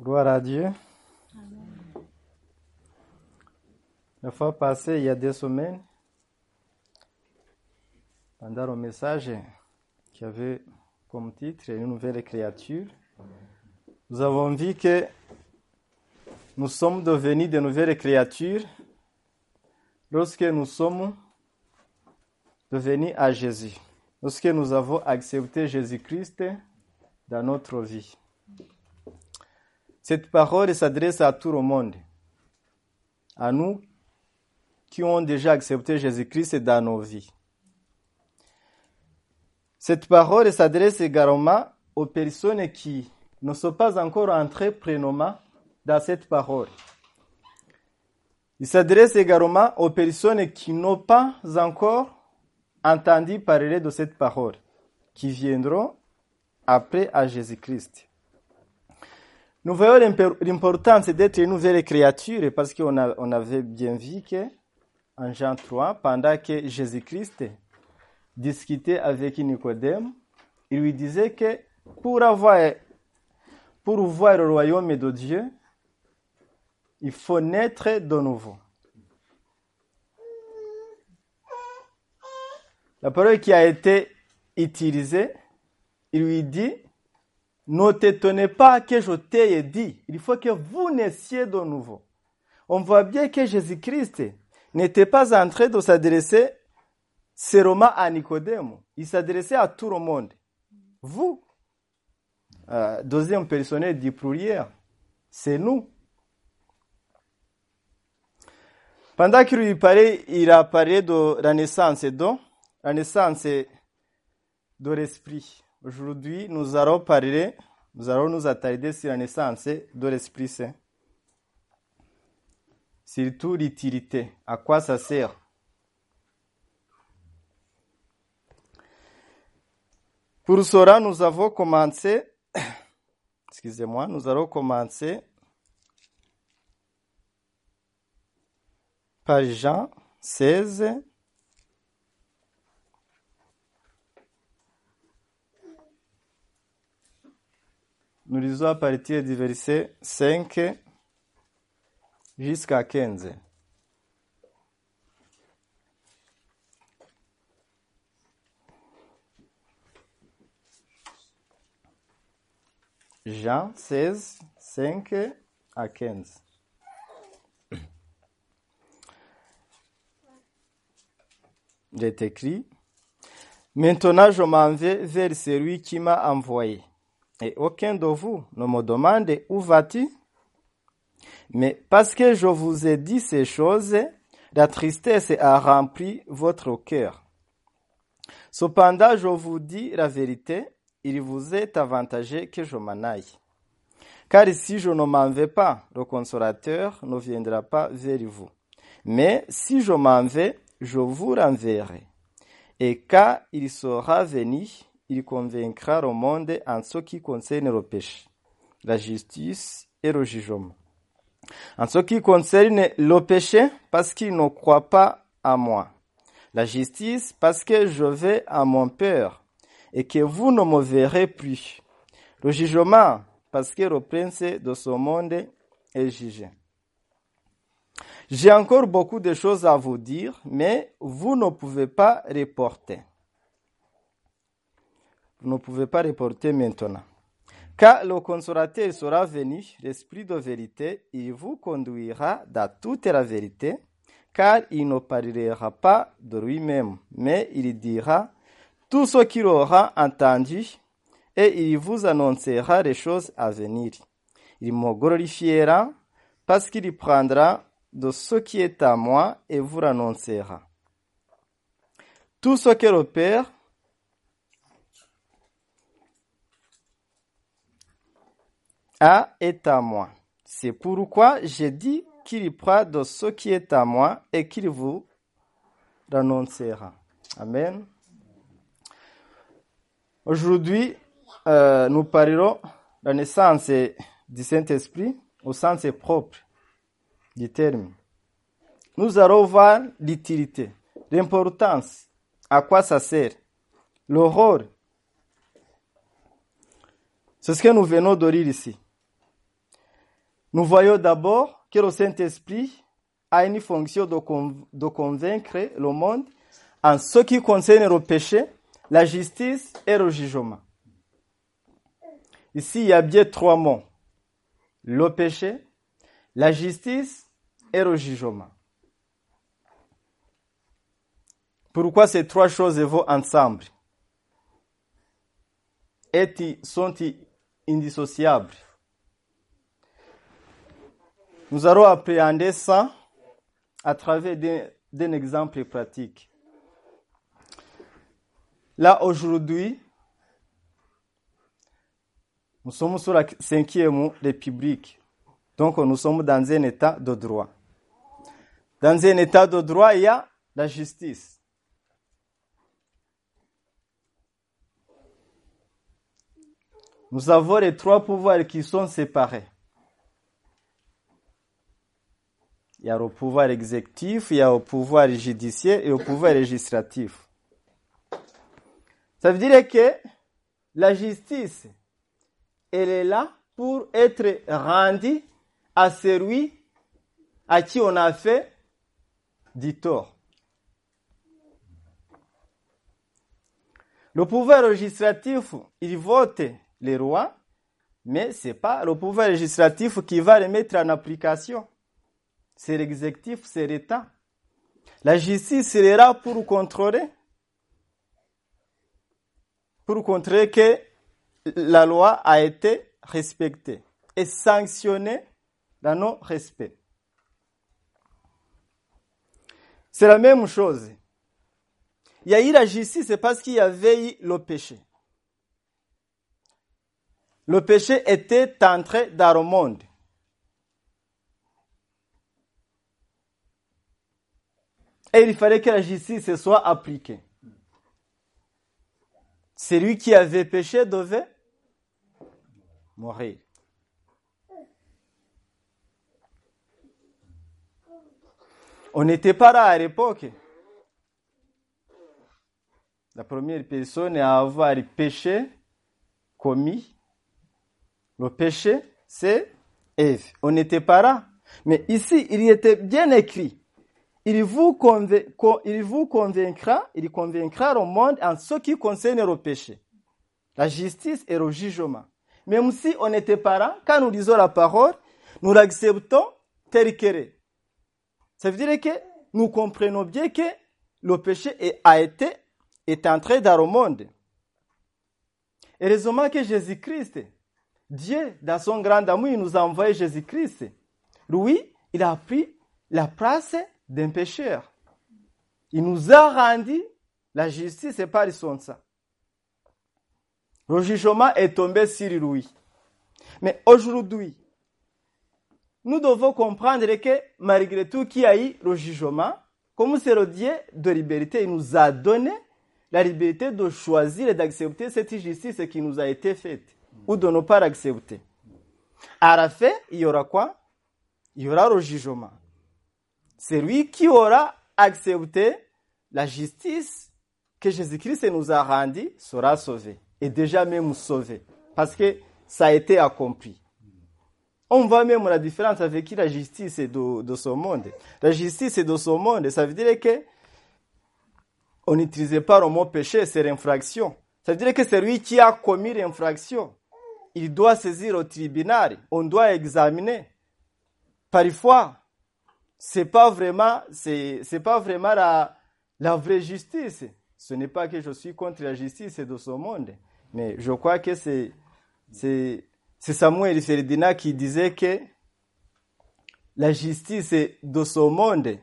Gloire à Dieu. La fois passée, il y a deux semaines, pendant le message qui avait comme titre Une nouvelle créature, nous avons vu que nous sommes devenus de nouvelles créatures lorsque nous sommes devenus à Jésus, lorsque nous avons accepté Jésus-Christ dans notre vie. Cette parole s'adresse à tout le monde, à nous qui ont déjà accepté Jésus-Christ dans nos vies. Cette parole s'adresse également aux personnes qui ne sont pas encore entrées pleinement dans cette parole. Il s'adresse également aux personnes qui n'ont pas encore entendu parler de cette parole, qui viendront après à Jésus-Christ. Nous voyons l'importance d'être une nouvelle créature parce qu'on on avait bien vu que en Jean 3, pendant que Jésus-Christ discutait avec Nicodème, il lui disait que pour avoir, pour voir le royaume de Dieu, il faut naître de nouveau. La parole qui a été utilisée, il lui dit, ne t'étonnez pas que je t'ai dit, il faut que vous naissiez de nouveau. On voit bien que Jésus-Christ n'était pas en train de s'adresser seulement à Nicodème, il s'adressait à tout le monde. Vous, euh, deuxième personnel du pluriel, c'est nous. Pendant qu'il lui parlait, il a parlé de la naissance de la naissance de l'esprit. Aujourd'hui, nous allons parler, nous allons nous attarder sur la naissance de l'Esprit Saint. Surtout l'utilité. À quoi ça sert? Pour cela, nous avons commencé, excusez-moi, nous allons commencer par Jean 16, Nous lisons à partir du verset 5 jusqu'à 15. Jean 16, 5 à 15. J'ai écrit, Maintenant je m'en vais vers celui qui m'a envoyé. Et aucun de vous ne me demande où vas-tu Mais parce que je vous ai dit ces choses, la tristesse a rempli votre cœur. Cependant, je vous dis la vérité, il vous est avantageux que je m'en aille. Car si je ne m'en vais pas, le consolateur ne viendra pas vers vous. Mais si je m'en vais, je vous renverrai. Et quand il sera venu, il convaincra le monde en ce qui concerne le péché, la justice et le jugement. En ce qui concerne le péché, parce qu'il ne croit pas à moi. La justice, parce que je vais à mon Père et que vous ne me verrez plus. Le jugement, parce que le prince de ce monde est jugé. J'ai encore beaucoup de choses à vous dire, mais vous ne pouvez pas reporter vous ne pouvez pas reporter maintenant. Quand le consolateur sera venu, l'Esprit de vérité, il vous conduira dans toute la vérité, car il ne parlera pas de lui-même, mais il dira tout ce qu'il aura entendu, et il vous annoncera les choses à venir. Il me glorifiera, parce qu'il prendra de ce qui est à moi et vous l'annoncera. Tout ce que le Père a est à moi. C'est pourquoi j'ai dit qu'il prend de ce qui est à moi et qu'il vous l'annoncera. Amen. Aujourd'hui, euh, nous parlerons de la naissance du Saint-Esprit au sens propre du terme. Nous allons voir l'utilité, l'importance, à quoi ça sert, le. C'est ce que nous venons de lire ici. Nous voyons d'abord que le Saint-Esprit a une fonction de, con- de convaincre le monde en ce qui concerne le péché, la justice et le jugement. Ici, il y a bien trois mots. Le péché, la justice et le jugement. Pourquoi ces trois choses vont ensemble? Et sont indissociables? Nous allons appréhender ça à travers d'un exemple pratique. Là, aujourd'hui, nous sommes sur la cinquième république. Donc, nous sommes dans un état de droit. Dans un état de droit, il y a la justice. Nous avons les trois pouvoirs qui sont séparés. Il y a le pouvoir exécutif, il y a le pouvoir judiciaire et le pouvoir législatif. Ça veut dire que la justice, elle est là pour être rendue à celui à qui on a fait du tort. Le pouvoir législatif, il vote les rois, mais ce n'est pas le pouvoir législatif qui va les mettre en application. C'est l'exécutif, c'est l'État. La justice sera pour contrôler, pour contrôler que la loi a été respectée et sanctionnée dans nos respects. C'est la même chose. Il y a eu la justice parce qu'il y avait eu le péché. Le péché était entré dans le monde. Et il fallait que la justice soit appliquée. Celui qui avait péché devait mourir. On n'était pas là à l'époque. La première personne à avoir péché commis, le péché, c'est Ève. On n'était pas là. Mais ici, il était bien écrit. Il vous, il convaincra, il convaincra le monde en ce qui concerne le péché, la justice et le jugement. Même si on n'était pas là, quand nous lisons la parole, nous l'acceptons tel est. Ça veut dire que nous comprenons bien que le péché a été, est entré dans le monde. Heureusement que Jésus-Christ, Dieu, dans son grand amour, il nous a envoyé Jésus-Christ. Lui, il a pris la place d'un pécheur. Il nous a rendu la justice par son sang. Le jugement est tombé sur lui. Mais aujourd'hui, nous devons comprendre que malgré tout qu'il y a eu le jugement, comme c'est le Dieu de liberté, il nous a donné la liberté de choisir et d'accepter cette justice qui nous a été faite ou de ne pas l'accepter. À la fin, il y aura quoi? Il y aura le jugement. Celui qui aura accepté la justice que Jésus-Christ nous a rendue sera sauvé. Et déjà même sauvé. Parce que ça a été accompli. On voit même la différence avec la justice de, de ce monde. La justice de ce monde, ça veut dire que on n'utilisait pas le mot péché, c'est l'infraction. Ça veut dire que celui qui a commis l'infraction, il doit saisir au tribunal, on doit examiner. Parfois, c'est pas vraiment, c'est, c'est pas vraiment la, la vraie justice. Ce n'est pas que je suis contre la justice de ce monde, mais je crois que c'est, c'est, c'est Samuel Ferdinand qui disait que la justice de ce monde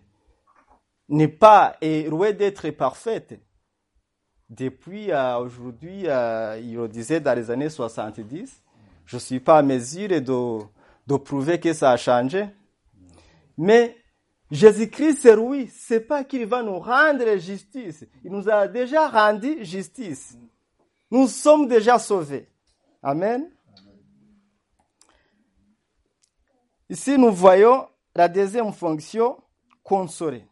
n'est pas et loin d'être parfaite. Depuis euh, aujourd'hui, euh, il le disait dans les années 70, je ne suis pas à mesure de, de prouver que ça a changé. Mais Jésus-Christ, c'est lui, c'est pas qu'il va nous rendre justice. Il nous a déjà rendu justice. Nous sommes déjà sauvés. Amen. Ici, nous voyons la deuxième fonction, consoler.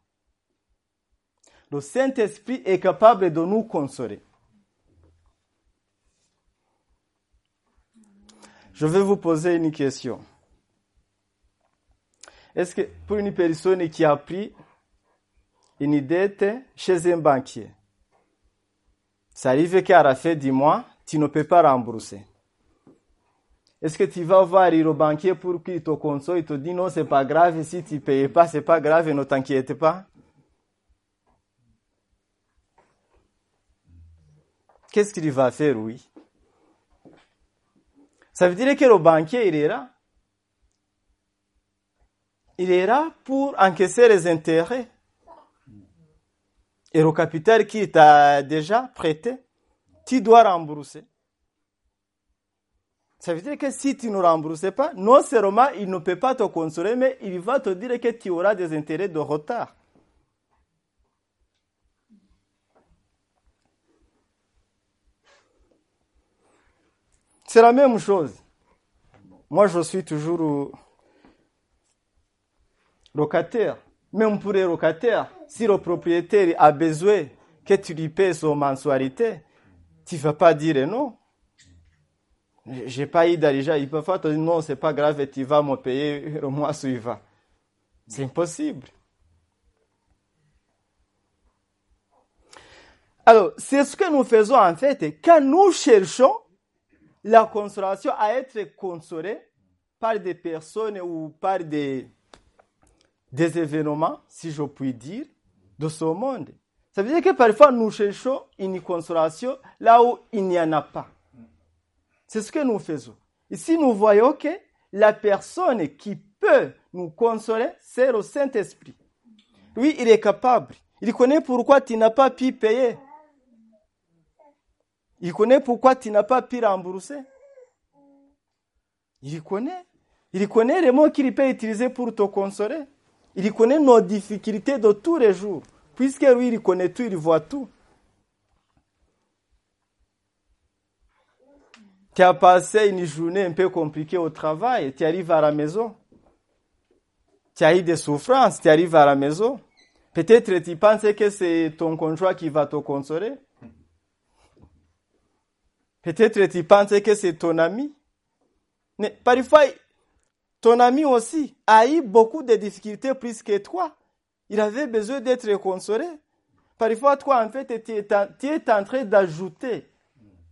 Le Saint-Esprit est capable de nous consoler. Je vais vous poser une question. Est-ce que pour une personne qui a pris une dette chez un banquier, ça arrive qu'à la fin du mois, tu ne peux pas rembourser. Est-ce que tu vas voir le banquier pour qu'il te console, il te dit non, c'est pas grave, si tu ne payes pas, c'est pas grave, ne t'inquiète pas. Qu'est-ce qu'il va faire, oui? Ça veut dire que le banquier, il est là. Il est là pour encaisser les intérêts. Et le capital qui t'a déjà prêté, tu dois rembourser. Ça veut dire que si tu ne rembourses pas, non seulement il ne peut pas te consoler, mais il va te dire que tu auras des intérêts de retard. C'est la même chose. Moi, je suis toujours locataire. Même pour les locataires, si le propriétaire a besoin que tu lui payes son mensualité, tu ne vas pas dire non. J'ai pas eu d'argent. Il peut pas te dire non, c'est pas grave, tu vas me payer le mois suivant. C'est impossible. Alors, c'est ce que nous faisons en fait quand nous cherchons la consolation à être consolée par des personnes ou par des, des événements, si je puis dire, de ce monde. Ça veut dire que parfois nous cherchons une consolation là où il n'y en a pas. C'est ce que nous faisons. Ici, nous voyons que la personne qui peut nous consoler, c'est le Saint-Esprit. Lui, il est capable. Il connaît pourquoi tu n'as pas pu payer. Il connaît pourquoi tu n'as pas pu rembourser. Il connaît. Il connaît les mots qu'il peut utiliser pour te consoler. Il connaît nos difficultés de tous les jours. Puisque lui, il connaît tout, il voit tout. Tu as passé une journée un peu compliquée au travail, tu arrives à la maison. Tu as eu des souffrances, tu arrives à la maison. Peut-être tu penses que c'est ton conjoint qui va te consoler. Peut-être tu penses que c'est ton ami. Mais parfois, ton ami aussi a eu beaucoup de difficultés plus que toi. Il avait besoin d'être consolé. Parfois, toi, en fait, tu es, en train d'ajouter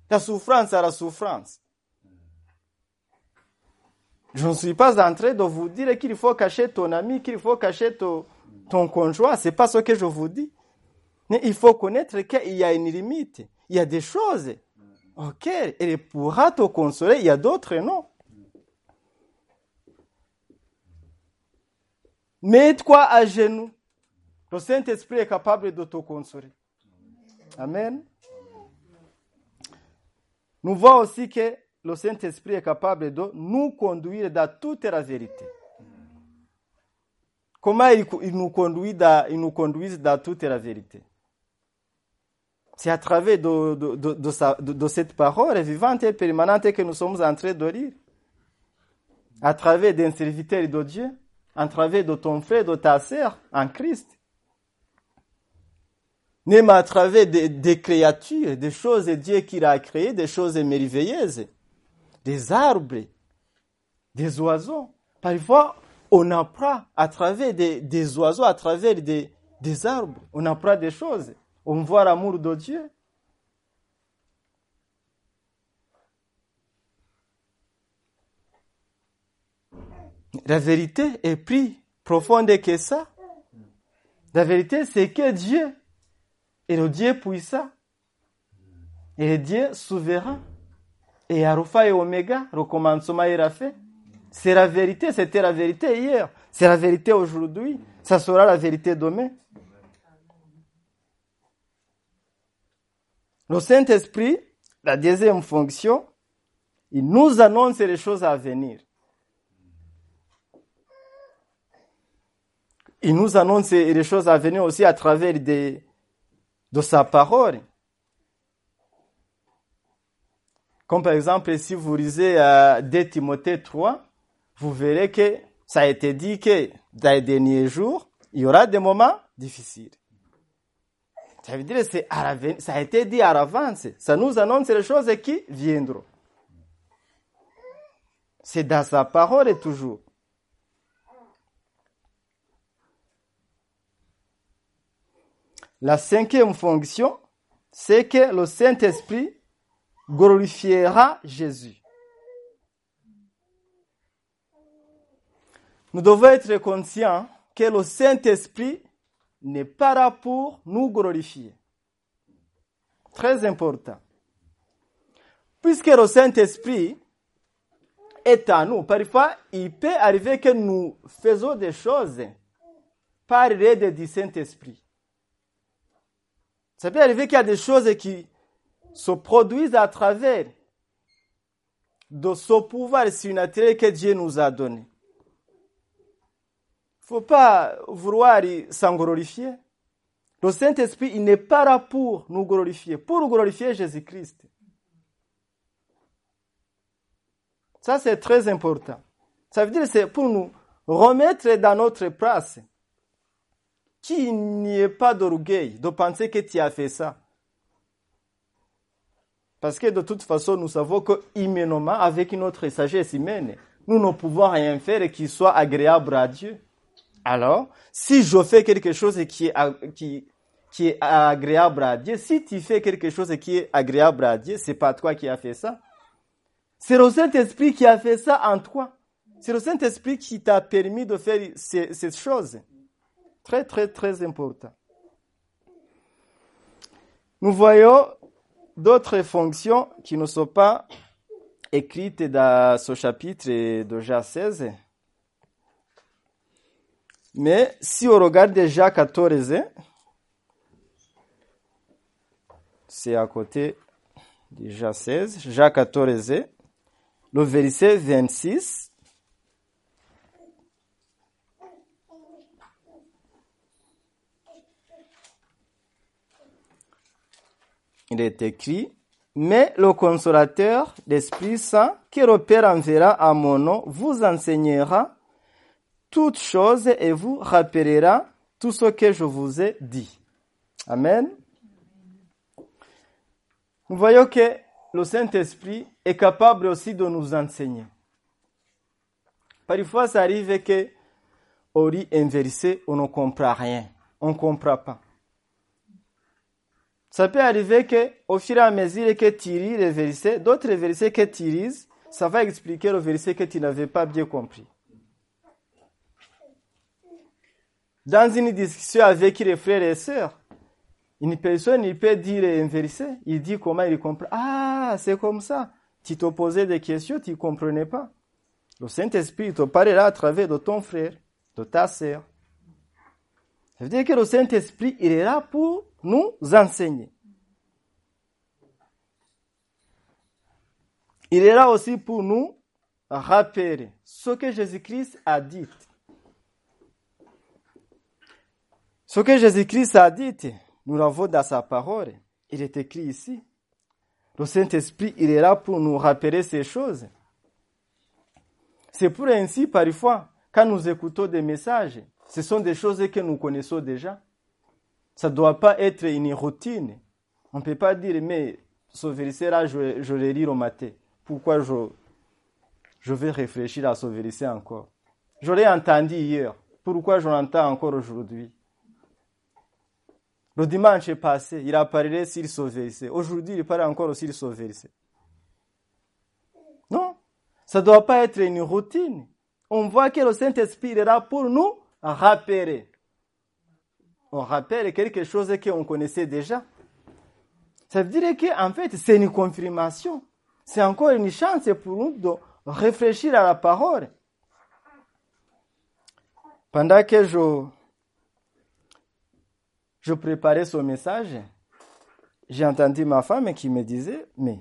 la souffrance à la souffrance. Je ne suis pas en train de vous dire qu'il faut cacher ton ami, qu'il faut cacher ton, ton conjoint. C'est pas ce que je vous dis. Mais il faut connaître qu'il y a une limite. Il y a des choses auxquelles elle pourra te consoler. Il y a d'autres non. Mets-toi à genoux. Le Saint-Esprit est capable de te consoler. Amen. Nous voyons aussi que le Saint-Esprit est capable de nous conduire dans toute la vérité. Comment il, nous conduit dans, il nous conduit dans toute la vérité C'est à travers de, cette parole vivante et permanente que nous sommes en train de lire. À travers d'un serviteur de Dieu, à travers de ton frère, de ta sœur en Christ. Même à travers des, créatures, des choses de Dieu qu'il a créées, des choses merveilleuses, des arbres, des oiseaux. Parfois, on apprend à travers des, oiseaux, à travers des arbres, on apprend des choses. On voit l'amour de Dieu. La vérité est plus profonde que ça. La vérité, c'est que Dieu est le Dieu puissant. Et le Dieu souverain. Et Alpha et Oméga, le commencement et la. C'est la vérité, c'était la vérité hier. C'est la vérité aujourd'hui. Ça sera la vérité demain. Le Saint-Esprit, la deuxième fonction, il nous annonce les choses à venir. Il nous annonce les choses à venir aussi à travers de, sa parole. Comme par exemple, si vous lisez euh, 2 Timothée 3, vous verrez que ça a été dit que dans les derniers jours, il y aura des moments difficiles. Ça veut dire que ça a été dit à l'avance. Ça nous annonce les choses qui viendront. C'est dans sa parole toujours. La cinquième fonction, c'est que le Saint-Esprit glorifiera Jésus. Nous devons être conscients que le Saint-Esprit n'est pas là pour nous glorifier. Très important. Puisque le Saint-Esprit est à nous, parfois il peut arriver que nous faisons des choses par l'aide du Saint-Esprit. Ça peut arriver qu'il y a des choses qui se produisent à travers de ce pouvoir surnaturel que Dieu nous a donné faut pas vouloir s'en glorifier. Le Saint-Esprit, il n'est pas là pour nous glorifier, pour glorifier Jésus-Christ. Ça, c'est très important. Ça veut dire que c'est pour nous remettre dans notre place. Qu'il n'y ait pas d'orgueil de penser que tu as fait ça. Parce que de toute façon, nous savons que avec notre sagesse humaine, nous ne pouvons rien faire qui soit agréable à Dieu. Alors, si je fais quelque chose qui est, qui, qui est agréable à Dieu, si tu fais quelque chose qui est agréable à Dieu, c'est pas toi qui as fait ça. C'est le Saint-Esprit qui a fait ça en toi. C'est le Saint-Esprit qui t'a permis de faire ces, ces choses. Très, très, très important. Nous voyons d'autres fonctions qui ne sont pas écrites dans ce chapitre de Jean 16. Mais si on regarde Jacques 14, c'est à côté de Jacques 16, Jacques 14, le verset 26. Il est écrit, mais le consolateur, l'Esprit Saint, qui repère enverra à mon nom, vous enseignera toutes choses et vous rappellera tout ce que je vous ai dit. Amen. Nous voyons que le Saint-Esprit est capable aussi de nous enseigner. Parfois, ça arrive que au lit inversé, on ne comprend rien. On ne comprend pas. Ça peut arriver que, au fur et à mesure que tu lis les versets, d'autres versets que tu lis, ça va expliquer le verset que tu n'avais pas bien compris. Dans une discussion avec les frères et sœurs, une personne, il peut dire un verset, il dit comment il comprend. Ah, c'est comme ça. Tu te posais des questions, tu ne comprenais pas. Le Saint-Esprit te parlera à travers de ton frère, de ta sœur. Ça veut dire que le Saint-Esprit, il est là pour nous enseigner. Il est là aussi pour nous rappeler ce que Jésus-Christ a dit. Ce que Jésus-Christ a dit, nous l'avons dans sa parole. Il est écrit ici. Le Saint-Esprit, il est là pour nous rappeler ces choses. C'est pour ainsi, parfois, quand nous écoutons des messages, ce sont des choses que nous connaissons déjà. Ça ne doit pas être une routine. On ne peut pas dire, mais ce verset-là, je, je le lis au matin. Pourquoi je, je vais réfléchir à ce verset encore? Je l'ai entendu hier. Pourquoi je l'entends encore aujourd'hui? Le dimanche passé, il a parlé sur ce. Aujourd'hui, il parle encore sur ce verset. Non, ça ne doit pas être une routine. On voit que le Saint-Esprit est là pour nous rappeler. On rappelle quelque chose qu'on connaissait déjà. Ça veut dire qu'en fait, c'est une confirmation. C'est encore une chance pour nous de réfléchir à la parole. Pendant que je je préparais ce message, j'ai entendu ma femme qui me disait, mais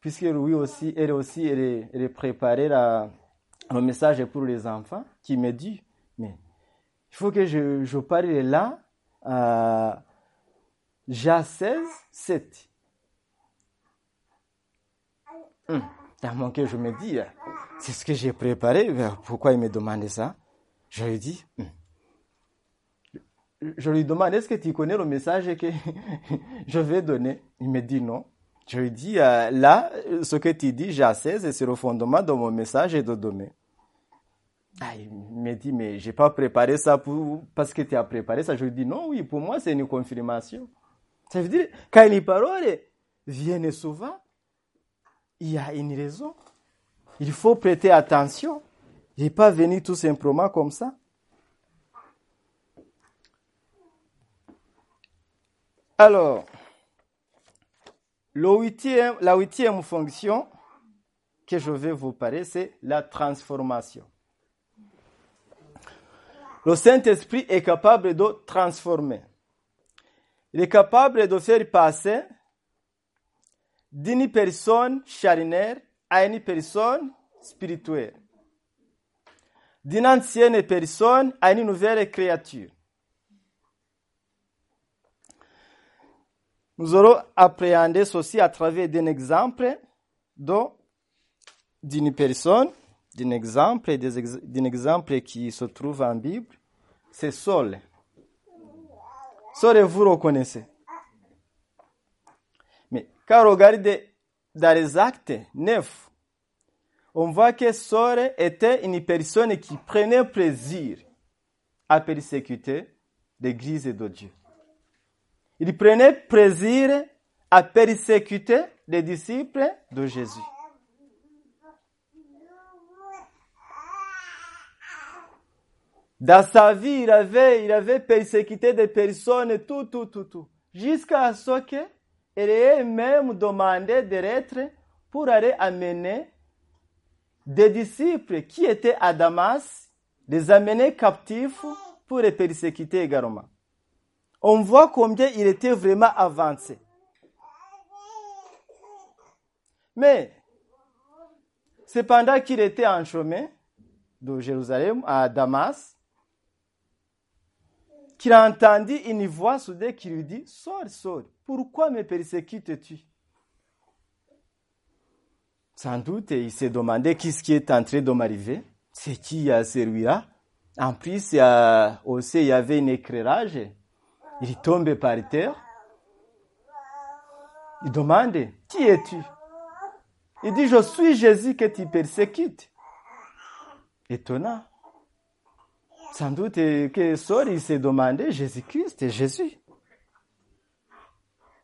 puisque lui aussi, elle aussi, elle, elle préparait le message pour les enfants, qui me dit, mais il faut que je, parle là, à Jean 16, 7. Hum, dans je me dis, c'est ce que j'ai préparé, pourquoi il me demande ça Je lui dis, hum, je lui demande, est-ce que tu connais le message que je vais donner? Il me dit non. Je lui dis, euh, là, ce que tu dis, j'ai 16 et c'est le fondement de mon message et de demain. Ah, il me dit, mais j'ai pas préparé ça pour, parce que tu as préparé ça. Je lui dis, non, oui, pour moi, c'est une confirmation. Ça veut dire, quand les paroles viennent souvent, il y a une raison. Il faut prêter attention. Il n'est pas venu tout simplement comme ça. Alors, la huitième fonction que je vais vous parler, c'est la transformation. Le Saint-Esprit est capable de transformer. Il est capable de faire passer d'une personne charnelle à une personne spirituelle. D'une ancienne personne à une nouvelle créature. Nous allons appréhender ceci à travers d'un exemple d'une personne, d'un exemple qui se trouve en Bible. C'est Saul. Saul, vous reconnaissez. Mais quand on regarde dans les actes 9, on voit que Saul était une personne qui prenait plaisir à persécuter l'Église de Dieu. Il prenait plaisir à persécuter les disciples de Jésus. Dans sa vie, il avait, il avait persécuté des personnes, tout, tout, tout, tout. Jusqu'à ce qu'il ait même demandé d'être pour aller amener des disciples qui étaient à Damas, les amener captifs pour les persécuter également. On voit combien il était vraiment avancé. Mais, cependant qu'il était en chemin de Jérusalem à Damas, qu'il a entendu une voix soudaine qui lui dit Sors, sors, pourquoi me persécutes-tu? Sans doute, il s'est demandé qu'est-ce qui est en train de m'arriver. C'est qui a celui-là En plus, il y avait un éclairage. Il tombe par terre. Il demande Qui es-tu? Il dit Je suis Jésus que tu persécutes. Étonnant. Sans doute que Saul il s'est demandé Jésus-Christ et Jésus.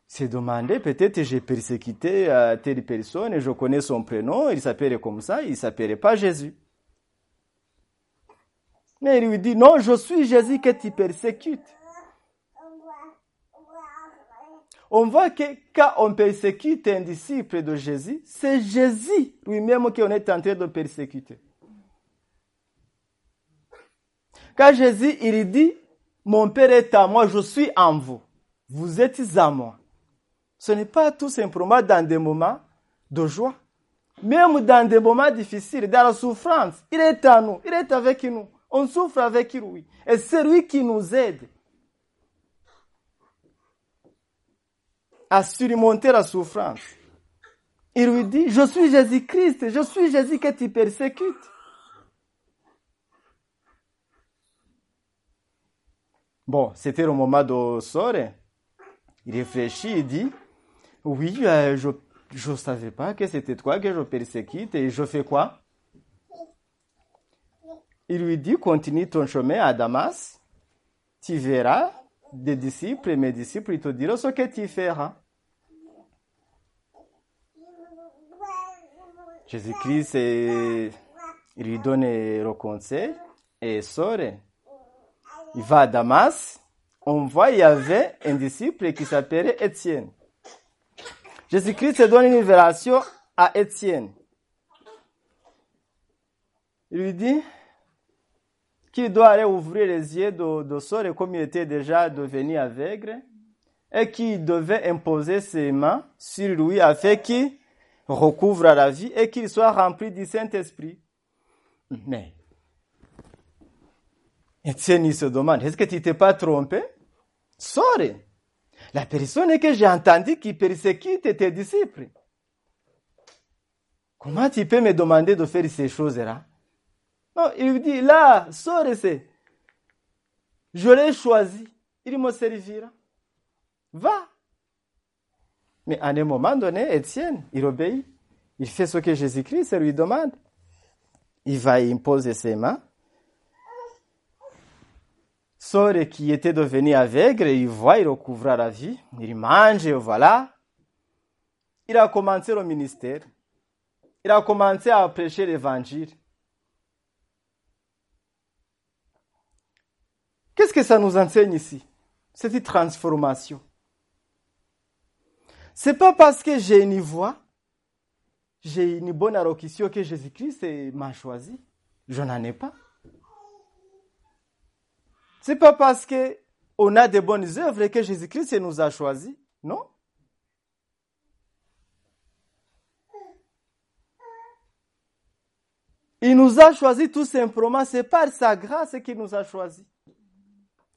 S'est demandé peut-être j'ai persécuté euh, telle personne je connais son prénom, il s'appelait comme ça, il ne s'appelait pas Jésus. Mais il lui dit non, je suis Jésus que tu persécutes. On voit que quand on persécute un disciple de Jésus, c'est Jésus lui-même qu'on est en train de persécuter. Quand Jésus, il dit, mon Père est à moi, je suis en vous. Vous êtes à moi. Ce n'est pas tout simplement dans des moments de joie. Même dans des moments difficiles, dans la souffrance, il est à nous, il est avec nous. On souffre avec lui. Et c'est lui qui nous aide à surmonter la souffrance. Il lui dit, je suis Jésus-Christ, je suis Jésus que tu persécutes. Bon, c'était le moment de. Il réfléchit et dit, oui, euh, je ne savais pas que c'était toi que je persécute et je fais quoi? Il lui dit, continue ton chemin à Damas, tu verras des disciples et mes disciples, ils te diront ce que tu feras. Jésus-Christ, lui donne le conseil et sort. Il va à Damas. On voit il y avait un disciple qui s'appelait Étienne. Jésus-Christ donne une révélation à Étienne. Il lui dit qu'il doit aller ouvrir les yeux de, de comme il était déjà devenu aveugle et qu'il devait imposer ses mains sur lui afin qu'il recouvre la vie et qu'il soit rempli du Saint-Esprit. Mais Étienne, il se demande, est-ce que tu t'es pas trompé? Sorry. La personne que j'ai entendue qui persécute tes disciples? Comment tu peux me demander de faire ces choses-là? Non, il lui dit, là, sorry, c'est, je l'ai choisi, il me servira. Va. Mais à un moment donné, Étienne, il obéit. Il fait ce que Jésus-Christ lui demande. Il va imposer ses mains sœur qui était devenue aveugle, il voit, il recouvre la vie, il mange, voilà. Il a commencé le ministère. Il a commencé à prêcher l'évangile. Qu'est-ce que ça nous enseigne ici Cette transformation? C'est pas parce que j'ai une voix, j'ai une bonne allocution que Jésus-Christ m'a choisi. Je n'en ai pas. C'est pas parce que on a de bonnes œuvres que Jésus-Christ nous a choisis. Non? Il nous a choisis tout simplement, c'est par sa grâce qu'il nous a choisis.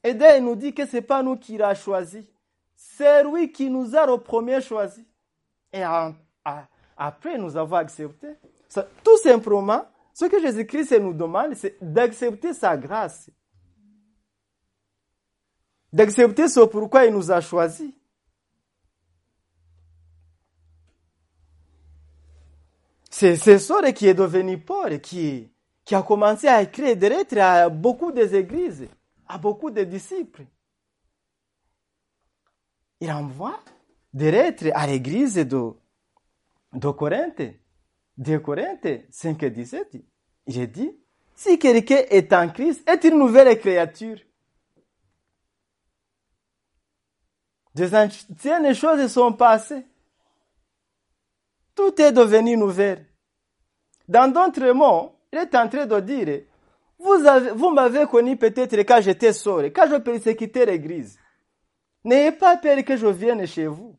Et d'ailleurs, il nous dit que ce n'est pas nous qui l'a choisi. C'est lui qui nous a le premier choisi. Et après, nous avons accepté. tout simplement, ce que Jésus-Christ nous demande, c'est d'accepter sa grâce. D'accepter ce pourquoi il nous a choisis. C'est ce qui est devenu pauvre, qui, qui a commencé à écrire des lettres à beaucoup des églises, à beaucoup de disciples. Il envoie des lettres à l'église de, de Corinthe, de Corinthe 5 et 17. Il dit, si quelqu'un est en Christ, est une nouvelle créature. Des anciennes choses sont passées. Tout est devenu nouvel. Dans d'autres mots, il est en train de dire, vous, avez, vous m'avez connu peut-être quand j'étais sort, quand je persécutais l'église. N'ayez pas peur que je vienne chez vous.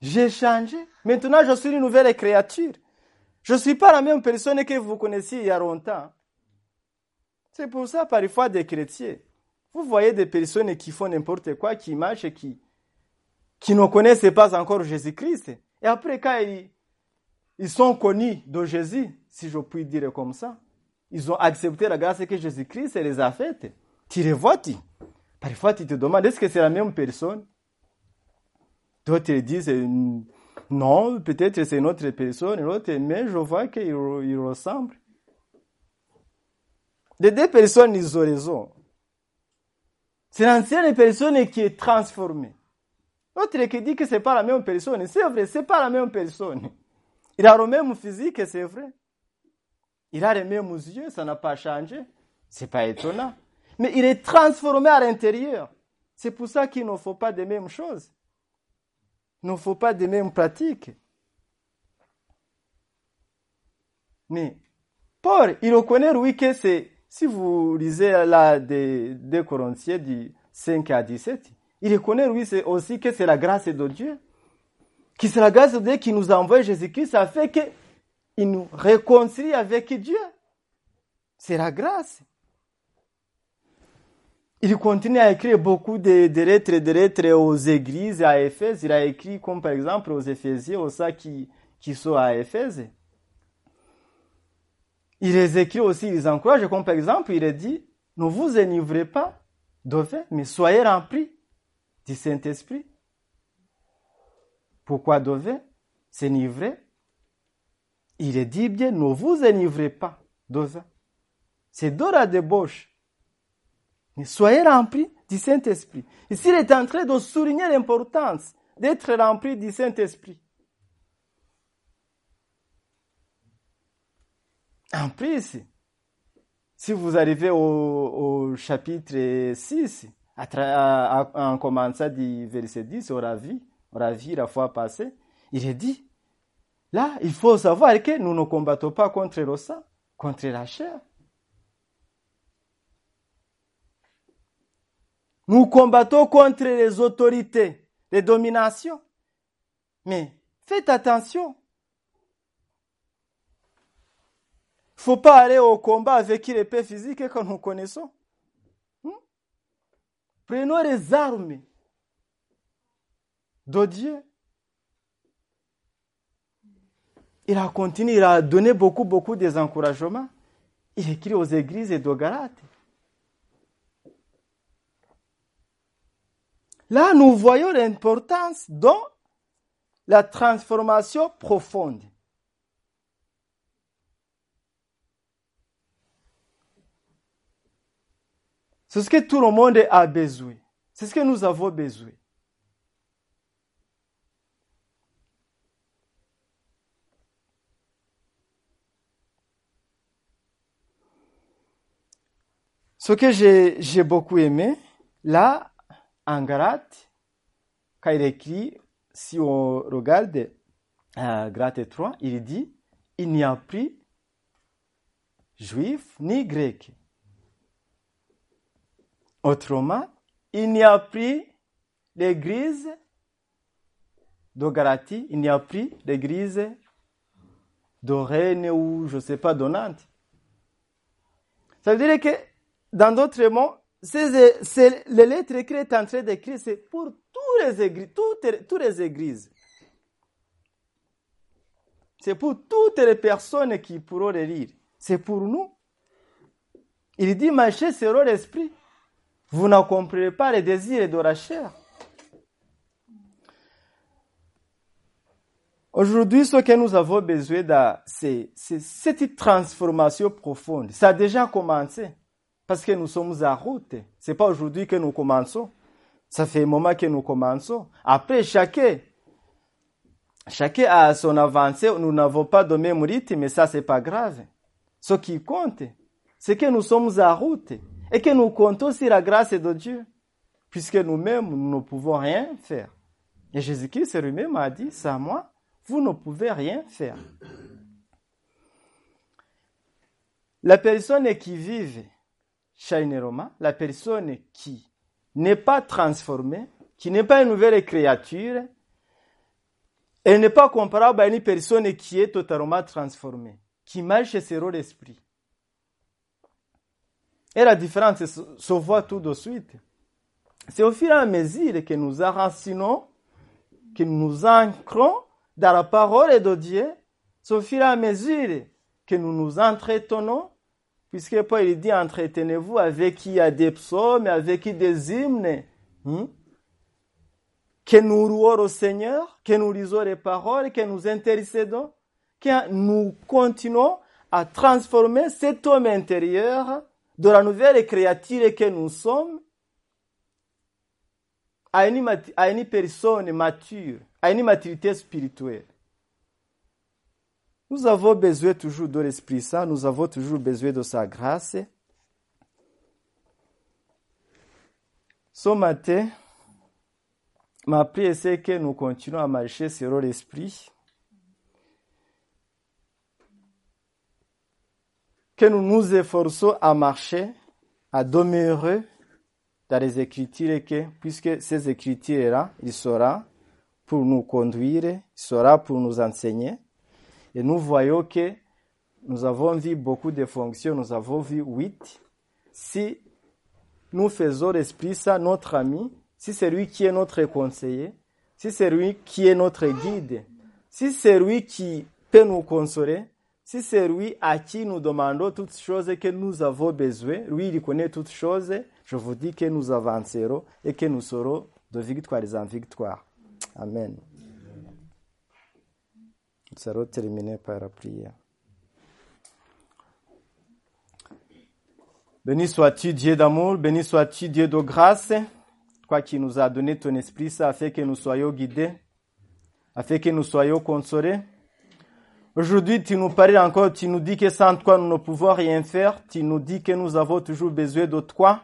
J'ai changé. Maintenant, je suis une nouvelle créature. Je ne suis pas la même personne que vous connaissiez il y a longtemps. C'est pour ça, parfois, des chrétiens, vous voyez des personnes qui font n'importe quoi, qui marchent, qui, ne connaissent pas encore Jésus-Christ. Et après, quand ils, sont connus de Jésus, si je puis dire comme ça. Ils ont accepté la grâce que Jésus-Christ les a faite. Tu les vois, tu. Parfois, tu te demandes, est-ce que c'est la même personne? D'autres disent, non, peut-être c'est une autre personne, mais je vois qu'ils ressemblent. Les deux personnes, ils ont raison. C'est l'ancienne personne qui est transformée. L'autre qui dit que ce n'est pas la même personne. C'est vrai, ce n'est pas la même personne. Il a le même physique, c'est vrai. Il a les mêmes yeux, ça n'a pas changé. C'est pas étonnant. Mais il est transformé à l'intérieur. C'est pour ça qu'il ne faut pas des mêmes choses. Il ne faut pas des mêmes pratiques. Mais Paul, il reconnaît, oui, que c'est, si vous lisez là des, des Corinthiens du 5 à 17, il reconnaît, aussi que c'est la grâce de Dieu qui c'est la grâce de Dieu qui nous a envoyé Jésus-Christ, ça fait qu'il nous réconcilie avec Dieu. C'est la grâce. Il continue à écrire beaucoup de, lettres et de lettres aux églises à Éphèse. Il a écrit comme par exemple aux Éphésiens, aux ça qui, qui sont à Éphèse. Il les écrit aussi, il les encourage, comme par exemple, il a dit, ne vous enivrez pas vin, mais soyez remplis du Saint-Esprit. Pourquoi devait s'enivrer? Il est dit bien, ne vous enivrez pas vin. C'est de la débauche. Mais soyez remplis du Saint-Esprit. Ici, il est en train de souligner l'importance d'être rempli du Saint-Esprit. En plus, si vous arrivez au, chapitre 6, en commençant du verset 10, on a vu la fois passée, il est dit, là, il faut savoir que nous ne combattons pas contre le sang, contre la chair. Nous combattons contre les autorités, les dominations. Mais faites attention. Il ne faut pas aller au combat avec l'épée physique que nous connaissons. Hmm? Prenons les armes de Dieu. Il a continué, il a donné beaucoup, beaucoup des encouragements. Il écrit aux églises de Galate. Là, nous voyons l'importance de la transformation profonde. C'est ce que tout le monde a besoin. C'est ce que nous avons besoin. Ce que j'ai beaucoup aimé, là, en Galate, quand il écrit, si on regarde euh, Galate 3, il dit, il n'y a plus juif ni grec. Autrement, il n'y a plus l'église de Galatie, il n'y a plus l'église de Rennes ou je ne sais pas de Nantes. Ça veut dire que, dans d'autres mots, c'est les lettres qu'il est en train d'écrire, c'est pour tous les églises, toutes, toutes les églises. C'est pour toutes les personnes qui pourront les lire. C'est pour nous. Il dit, marchez sur l'esprit. Vous ne comprenez pas les désirs de la chair. Aujourd'hui, ce que nous avons besoin, c'est cette transformation profonde. Ça a déjà commencé. Parce que nous sommes en route. Ce n'est pas aujourd'hui que nous commençons. Ça fait un moment que nous commençons. Après, chacun, a son avancée. Nous n'avons pas de même rythme, mais ça, c'est pas grave. Ce qui compte, c'est que nous sommes en route et que nous comptons sur la grâce de Dieu, puisque nous-mêmes, nous ne pouvons rien faire. Et Jésus-Christ lui-même a dit, à moi, vous ne pouvez rien faire. La personne qui vive Roma, la personne qui n'est pas transformée, qui n'est pas une nouvelle créature, elle n'est pas comparable à une personne qui est totalement transformée, qui marche sur l'esprit. Et la différence se voit tout de suite. C'est au fur et à mesure que nous enracinons, que nous ancrons dans la parole de Dieu, c'est au fur et à mesure que nous nous entretenons, puisque Paul il dit entretenez-vous avec qui il y a des psaumes, avec qui des hymnes, hein? que nous louons au Seigneur, que nous lisons les paroles, que nous intercédons, que nous continuons à transformer cet homme intérieur de la nouvelle créature que nous sommes à une, personne mature, à une maturité spirituelle. Nous avons besoin toujours de l'Esprit Saint, nous avons toujours besoin de sa grâce. Ce matin, ma prière, c'est que nous continuons à marcher sur l'Esprit. Que nous nous efforçons à marcher, à demeurer dans les Écritures puisque ces Écritures-là, il sera pour nous conduire, il sera pour nous enseigner. Et nous voyons que nous avons vu beaucoup de fonctions, nous avons vu huit. Si nous faisons l'Esprit ça, notre ami, si c'est lui qui est notre conseiller, si c'est lui qui est notre guide, si c'est lui qui peut nous consoler, si c'est lui à qui nous demandons toutes choses que nous avons besoin, lui il connaît toutes choses, je vous dis que nous avancerons et que nous serons de victoire en victoire. Amen. Nous allons terminer par la prière. Béni sois-tu, Dieu d'amour, béni sois-tu, Dieu de grâce, quoi qu'il nous a donné ton esprit, ça a fait que nous soyons guidés, a fait que nous soyons consolés. Aujourd'hui, tu nous parles encore, tu nous dis que sans toi, nous ne pouvons rien faire, tu nous dis que nous avons toujours besoin de toi.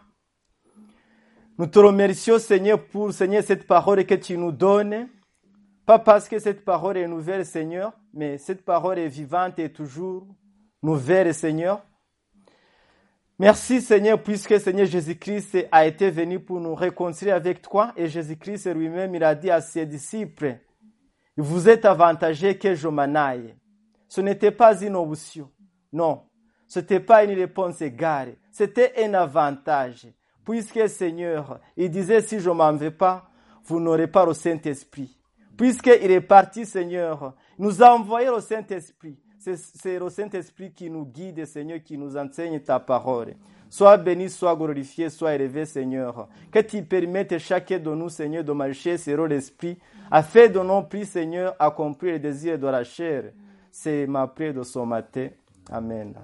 Nous te remercions, Seigneur, pour, Seigneur, cette parole que tu nous donnes. Pas parce que cette parole est nouvelle, Seigneur, mais cette parole est vivante et toujours nouvelle, Seigneur. Merci, Seigneur, puisque Seigneur Jésus-Christ a été venu pour nous réconcilier avec toi et Jésus-Christ lui-même, il a dit à ses disciples, vous êtes avantagés que je m'en aille. Ce n'était pas une option. Non. Ce n'était pas une réponse égale. C'était un avantage. Puisque Seigneur, il disait, si je m'en vais pas, vous n'aurez pas le Saint-Esprit. Puisqu'il est parti, Seigneur, nous a envoyé le Saint-Esprit. C'est le Saint-Esprit qui nous guide, Seigneur, qui nous enseigne ta parole. Sois béni, sois glorifié, sois élevé, Seigneur. Que tu permettes chacun de nous, Seigneur, de marcher sur l'Esprit, afin de non plus, Seigneur, accomplir les désirs de la chair. C'est ma prière de ce matin. Amen.